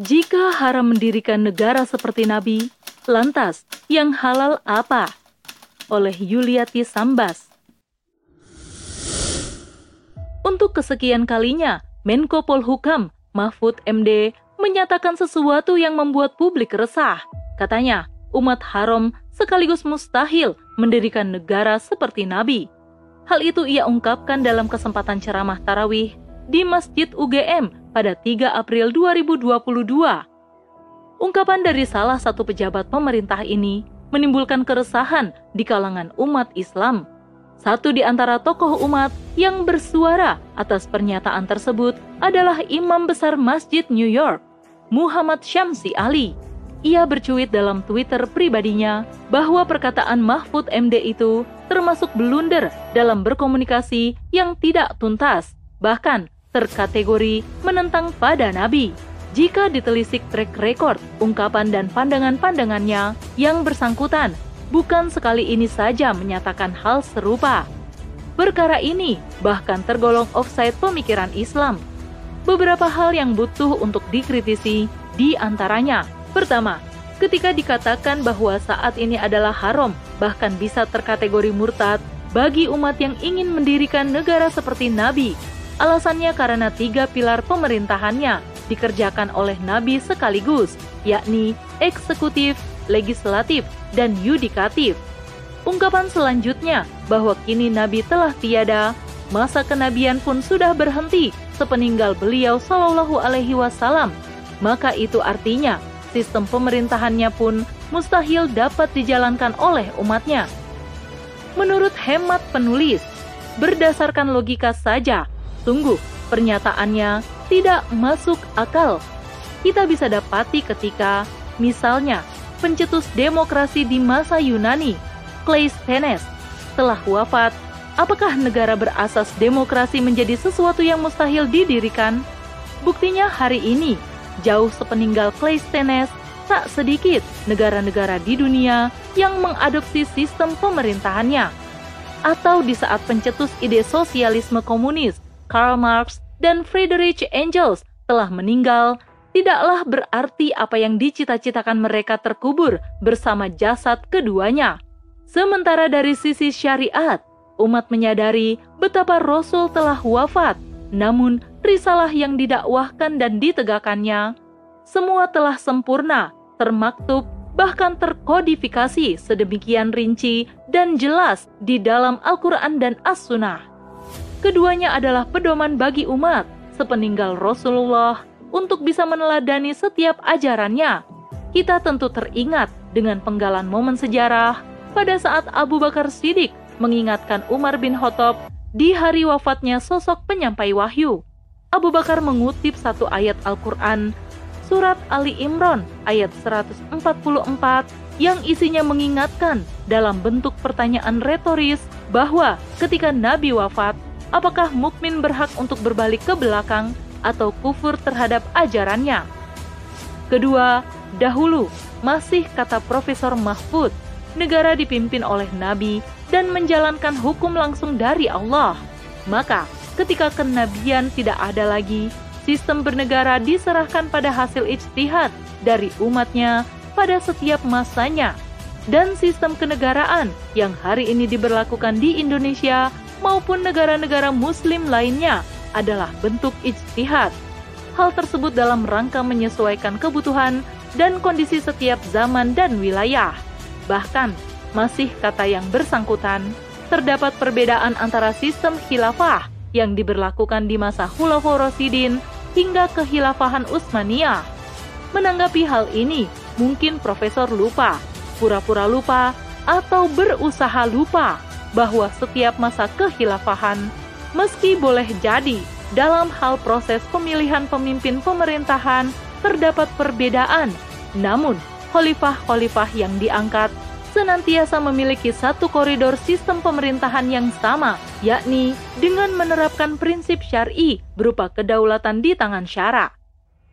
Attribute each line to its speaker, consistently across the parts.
Speaker 1: Jika haram mendirikan negara seperti Nabi, lantas yang halal apa? Oleh Yuliati Sambas. Untuk kesekian kalinya, Menko Polhukam Mahfud MD menyatakan sesuatu yang membuat publik resah. Katanya, umat haram sekaligus mustahil mendirikan negara seperti Nabi. Hal itu ia ungkapkan dalam kesempatan ceramah tarawih di Masjid UGM pada 3 April 2022. Ungkapan dari salah satu pejabat pemerintah ini menimbulkan keresahan di kalangan umat Islam. Satu di antara tokoh umat yang bersuara atas pernyataan tersebut adalah Imam Besar Masjid New York, Muhammad Syamsi Ali. Ia bercuit dalam Twitter pribadinya bahwa perkataan Mahfud MD itu termasuk blunder dalam berkomunikasi yang tidak tuntas, bahkan terkategori menentang pada Nabi. Jika ditelisik track record, ungkapan dan pandangan-pandangannya yang bersangkutan bukan sekali ini saja menyatakan hal serupa. Perkara ini bahkan tergolong offside pemikiran Islam beberapa hal yang butuh untuk dikritisi di antaranya. Pertama, ketika dikatakan bahwa saat ini adalah haram, bahkan bisa terkategori murtad bagi umat yang ingin mendirikan negara seperti Nabi. Alasannya karena tiga pilar pemerintahannya dikerjakan oleh Nabi sekaligus, yakni eksekutif, legislatif, dan yudikatif. Ungkapan selanjutnya bahwa kini Nabi telah tiada, masa kenabian pun sudah berhenti sepeninggal beliau Shallallahu Alaihi Wasallam, maka itu artinya sistem pemerintahannya pun mustahil dapat dijalankan oleh umatnya. Menurut hemat penulis, berdasarkan logika saja, sungguh pernyataannya tidak masuk akal. Kita bisa dapati ketika, misalnya, pencetus demokrasi di masa Yunani, Cleisthenes, telah wafat Apakah negara berasas demokrasi menjadi sesuatu yang mustahil didirikan? Buktinya hari ini, jauh sepeninggal Cleisthenes, tak sedikit negara-negara di dunia yang mengadopsi sistem pemerintahannya. Atau di saat pencetus ide sosialisme komunis, Karl Marx dan Friedrich Engels telah meninggal, tidaklah berarti apa yang dicita-citakan mereka terkubur bersama jasad keduanya. Sementara dari sisi syariat, umat menyadari betapa Rasul telah wafat, namun risalah yang didakwahkan dan ditegakkannya semua telah sempurna, termaktub, bahkan terkodifikasi sedemikian rinci dan jelas di dalam Al-Quran dan As-Sunnah. Keduanya adalah pedoman bagi umat sepeninggal Rasulullah untuk bisa meneladani setiap ajarannya. Kita tentu teringat dengan penggalan momen sejarah pada saat Abu Bakar Siddiq mengingatkan Umar bin Khattab di hari wafatnya sosok penyampai wahyu. Abu Bakar mengutip satu ayat Al-Quran, surat Ali Imran ayat 144 yang isinya mengingatkan dalam bentuk pertanyaan retoris bahwa ketika Nabi wafat, apakah mukmin berhak untuk berbalik ke belakang atau kufur terhadap ajarannya? Kedua, dahulu masih kata Profesor Mahfud, negara dipimpin oleh Nabi dan menjalankan hukum langsung dari Allah. Maka, ketika kenabian tidak ada lagi, sistem bernegara diserahkan pada hasil ijtihad dari umatnya pada setiap masanya. Dan sistem kenegaraan yang hari ini diberlakukan di Indonesia maupun negara-negara muslim lainnya adalah bentuk ijtihad. Hal tersebut dalam rangka menyesuaikan kebutuhan dan kondisi setiap zaman dan wilayah. Bahkan, masih kata yang bersangkutan, terdapat perbedaan antara sistem khilafah yang diberlakukan di masa Khulafaur Rasidin hingga kehilafahan Utsmaniyah. Menanggapi hal ini, mungkin profesor lupa, pura-pura lupa, atau berusaha lupa bahwa setiap masa kehilafahan, meski boleh jadi dalam hal proses pemilihan pemimpin pemerintahan terdapat perbedaan, namun khalifah-khalifah yang diangkat senantiasa memiliki satu koridor sistem pemerintahan yang sama, yakni dengan menerapkan prinsip syari berupa kedaulatan di tangan syara.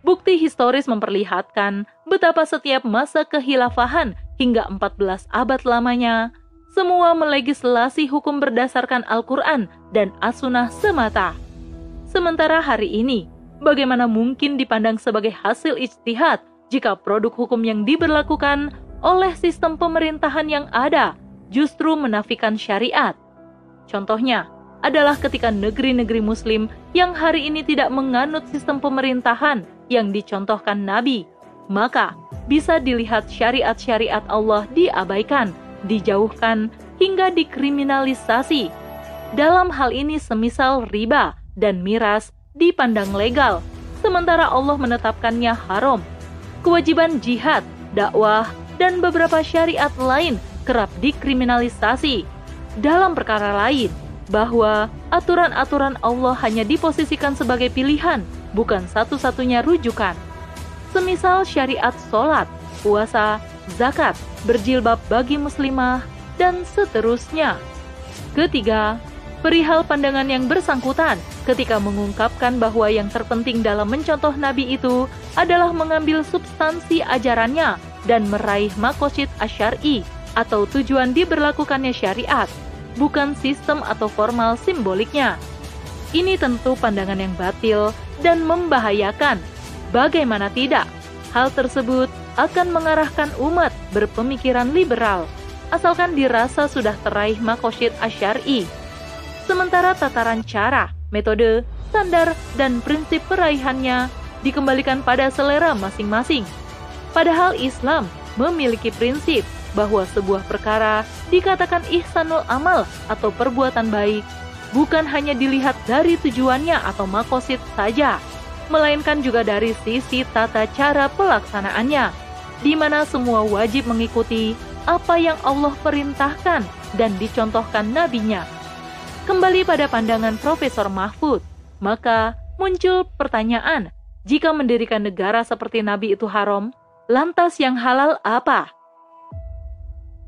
Speaker 1: Bukti historis memperlihatkan betapa setiap masa kehilafahan hingga 14 abad lamanya, semua melegislasi hukum berdasarkan Al-Quran dan As-Sunnah semata. Sementara hari ini, bagaimana mungkin dipandang sebagai hasil ijtihad jika produk hukum yang diberlakukan oleh sistem pemerintahan yang ada justru menafikan syariat. Contohnya adalah ketika negeri-negeri Muslim yang hari ini tidak menganut sistem pemerintahan yang dicontohkan Nabi, maka bisa dilihat syariat-syariat Allah diabaikan, dijauhkan, hingga dikriminalisasi. Dalam hal ini semisal riba dan miras dipandang legal, sementara Allah menetapkannya haram. Kewajiban jihad, dakwah, dan beberapa syariat lain kerap dikriminalisasi. Dalam perkara lain, bahwa aturan-aturan Allah hanya diposisikan sebagai pilihan, bukan satu-satunya rujukan. Semisal syariat sholat, puasa, zakat, berjilbab bagi muslimah, dan seterusnya. Ketiga, perihal pandangan yang bersangkutan ketika mengungkapkan bahwa yang terpenting dalam mencontoh Nabi itu adalah mengambil substansi ajarannya dan meraih makosid asyari atau tujuan diberlakukannya syariat, bukan sistem atau formal simboliknya. Ini tentu pandangan yang batil dan membahayakan. Bagaimana tidak? Hal tersebut akan mengarahkan umat berpemikiran liberal, asalkan dirasa sudah teraih makosid asyari. Sementara tataran cara, metode, standar, dan prinsip peraihannya dikembalikan pada selera masing-masing. Padahal Islam memiliki prinsip bahwa sebuah perkara dikatakan ihsanul amal atau perbuatan baik bukan hanya dilihat dari tujuannya atau makosid saja, melainkan juga dari sisi tata cara pelaksanaannya, di mana semua wajib mengikuti apa yang Allah perintahkan dan dicontohkan nabinya. Kembali pada pandangan Profesor Mahfud, maka muncul pertanyaan, jika mendirikan negara seperti Nabi itu haram, lantas yang halal apa?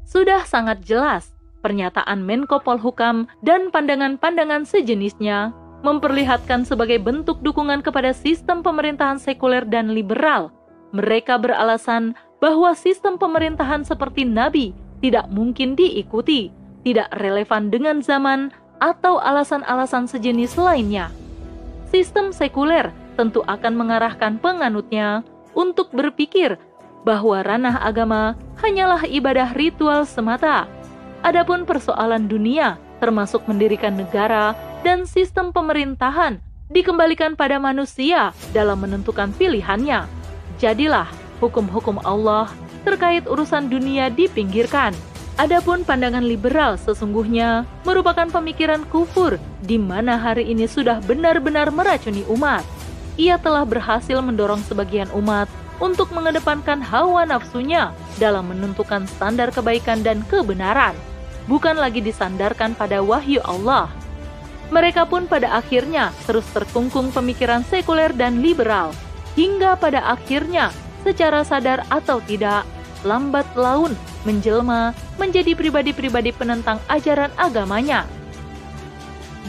Speaker 1: Sudah sangat jelas, pernyataan Menko Polhukam dan pandangan-pandangan sejenisnya memperlihatkan sebagai bentuk dukungan kepada sistem pemerintahan sekuler dan liberal. Mereka beralasan bahwa sistem pemerintahan seperti Nabi tidak mungkin diikuti, tidak relevan dengan zaman, atau alasan-alasan sejenis lainnya. Sistem sekuler tentu akan mengarahkan penganutnya untuk berpikir bahwa ranah agama hanyalah ibadah ritual semata. Adapun persoalan dunia, termasuk mendirikan negara dan sistem pemerintahan, dikembalikan pada manusia dalam menentukan pilihannya. Jadilah hukum-hukum Allah terkait urusan dunia dipinggirkan. Adapun pandangan liberal sesungguhnya merupakan pemikiran kufur di mana hari ini sudah benar-benar meracuni umat. Ia telah berhasil mendorong sebagian umat untuk mengedepankan hawa nafsunya dalam menentukan standar kebaikan dan kebenaran, bukan lagi disandarkan pada wahyu Allah. Mereka pun pada akhirnya terus terkungkung pemikiran sekuler dan liberal, hingga pada akhirnya secara sadar atau tidak, lambat laun menjelma menjadi pribadi-pribadi penentang ajaran agamanya.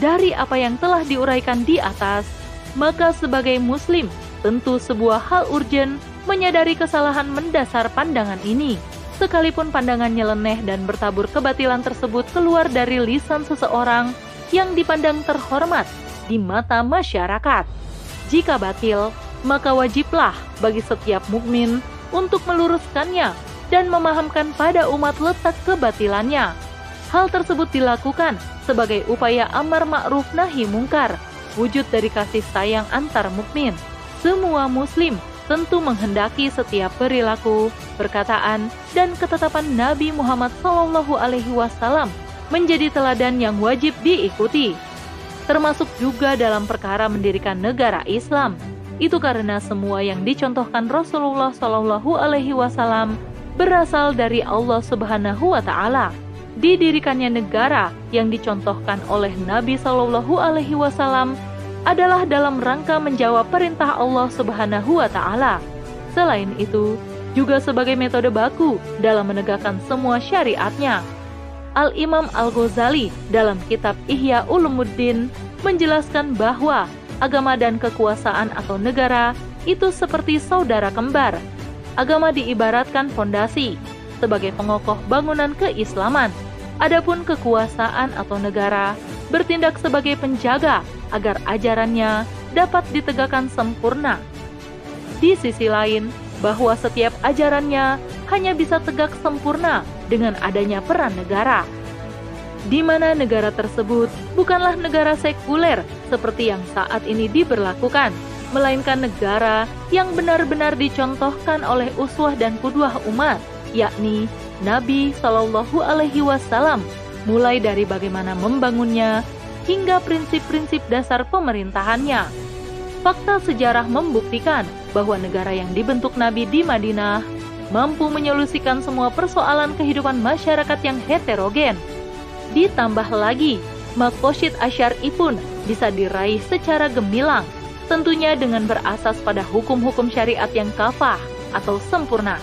Speaker 1: Dari apa yang telah diuraikan di atas, maka sebagai muslim tentu sebuah hal urgent menyadari kesalahan mendasar pandangan ini, sekalipun pandangan nyeleneh dan bertabur kebatilan tersebut keluar dari lisan seseorang yang dipandang terhormat di mata masyarakat. Jika batil, maka wajiblah bagi setiap mukmin untuk meluruskannya dan memahamkan pada umat letak kebatilannya. Hal tersebut dilakukan sebagai upaya amar ma'ruf nahi mungkar, wujud dari kasih sayang antar mukmin. Semua muslim tentu menghendaki setiap perilaku, perkataan, dan ketetapan Nabi Muhammad Wasallam menjadi teladan yang wajib diikuti, termasuk juga dalam perkara mendirikan negara Islam. Itu karena semua yang dicontohkan Rasulullah Shallallahu Alaihi Wasallam berasal dari Allah Subhanahu Wa Taala. Didirikannya negara yang dicontohkan oleh Nabi Shallallahu Alaihi Wasallam adalah dalam rangka menjawab perintah Allah Subhanahu wa taala. Selain itu, juga sebagai metode baku dalam menegakkan semua syariatnya. Al-Imam Al-Ghazali dalam kitab Ihya Ulumuddin menjelaskan bahwa agama dan kekuasaan atau negara itu seperti saudara kembar. Agama diibaratkan fondasi sebagai pengokoh bangunan keislaman. Adapun kekuasaan atau negara bertindak sebagai penjaga agar ajarannya dapat ditegakkan sempurna. Di sisi lain, bahwa setiap ajarannya hanya bisa tegak sempurna dengan adanya peran negara. Di mana negara tersebut bukanlah negara sekuler seperti yang saat ini diberlakukan, melainkan negara yang benar-benar dicontohkan oleh uswah dan kudwah umat, yakni Nabi Shallallahu Alaihi Wasallam, mulai dari bagaimana membangunnya hingga prinsip-prinsip dasar pemerintahannya. Fakta sejarah membuktikan bahwa negara yang dibentuk Nabi di Madinah mampu menyolusikan semua persoalan kehidupan masyarakat yang heterogen. Ditambah lagi, Makosyid Asyari pun bisa diraih secara gemilang, tentunya dengan berasas pada hukum-hukum syariat yang kafah atau sempurna.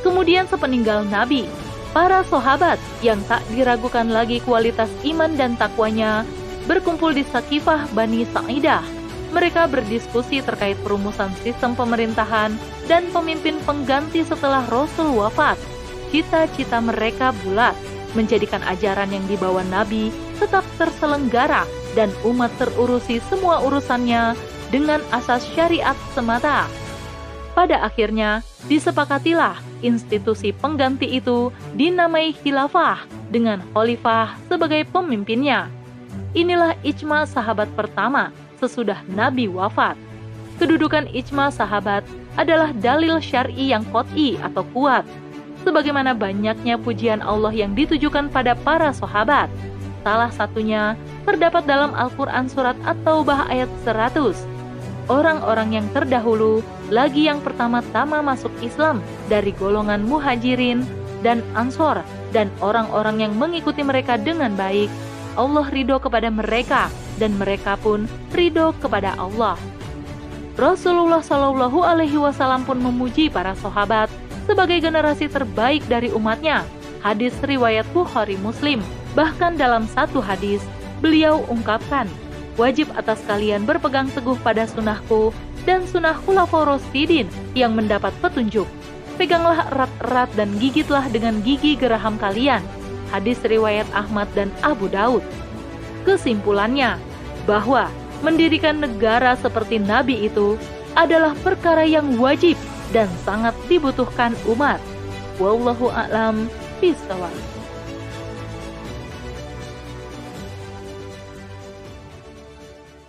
Speaker 1: Kemudian sepeninggal Nabi, para sahabat yang tak diragukan lagi kualitas iman dan takwanya berkumpul di Sakifah Bani Sa'idah. Mereka berdiskusi terkait perumusan sistem pemerintahan dan pemimpin pengganti setelah Rasul wafat. Cita-cita mereka bulat, menjadikan ajaran yang dibawa Nabi tetap terselenggara dan umat terurusi semua urusannya dengan asas syariat semata. Pada akhirnya, disepakatilah institusi pengganti itu dinamai khilafah dengan khalifah sebagai pemimpinnya. Inilah ijma sahabat pertama sesudah Nabi wafat. Kedudukan ijma sahabat adalah dalil syar'i yang kot'i atau kuat, sebagaimana banyaknya pujian Allah yang ditujukan pada para sahabat. Salah satunya terdapat dalam Al-Quran Surat At-Taubah ayat 100. Orang-orang yang terdahulu lagi yang pertama-tama masuk Islam dari golongan muhajirin dan ansor dan orang-orang yang mengikuti mereka dengan baik Allah ridho kepada mereka dan mereka pun ridho kepada Allah. Rasulullah Shallallahu Alaihi Wasallam pun memuji para sahabat sebagai generasi terbaik dari umatnya. Hadis riwayat Bukhari Muslim. Bahkan dalam satu hadis, beliau ungkapkan, wajib atas kalian berpegang teguh pada sunnahku dan sunnah khulafaur rasyidin yang mendapat petunjuk. Peganglah erat-erat dan gigitlah dengan gigi geraham kalian hadis riwayat Ahmad dan Abu Daud. Kesimpulannya, bahwa mendirikan negara seperti Nabi itu adalah perkara yang wajib dan sangat dibutuhkan umat. Wallahu a'lam bishawab.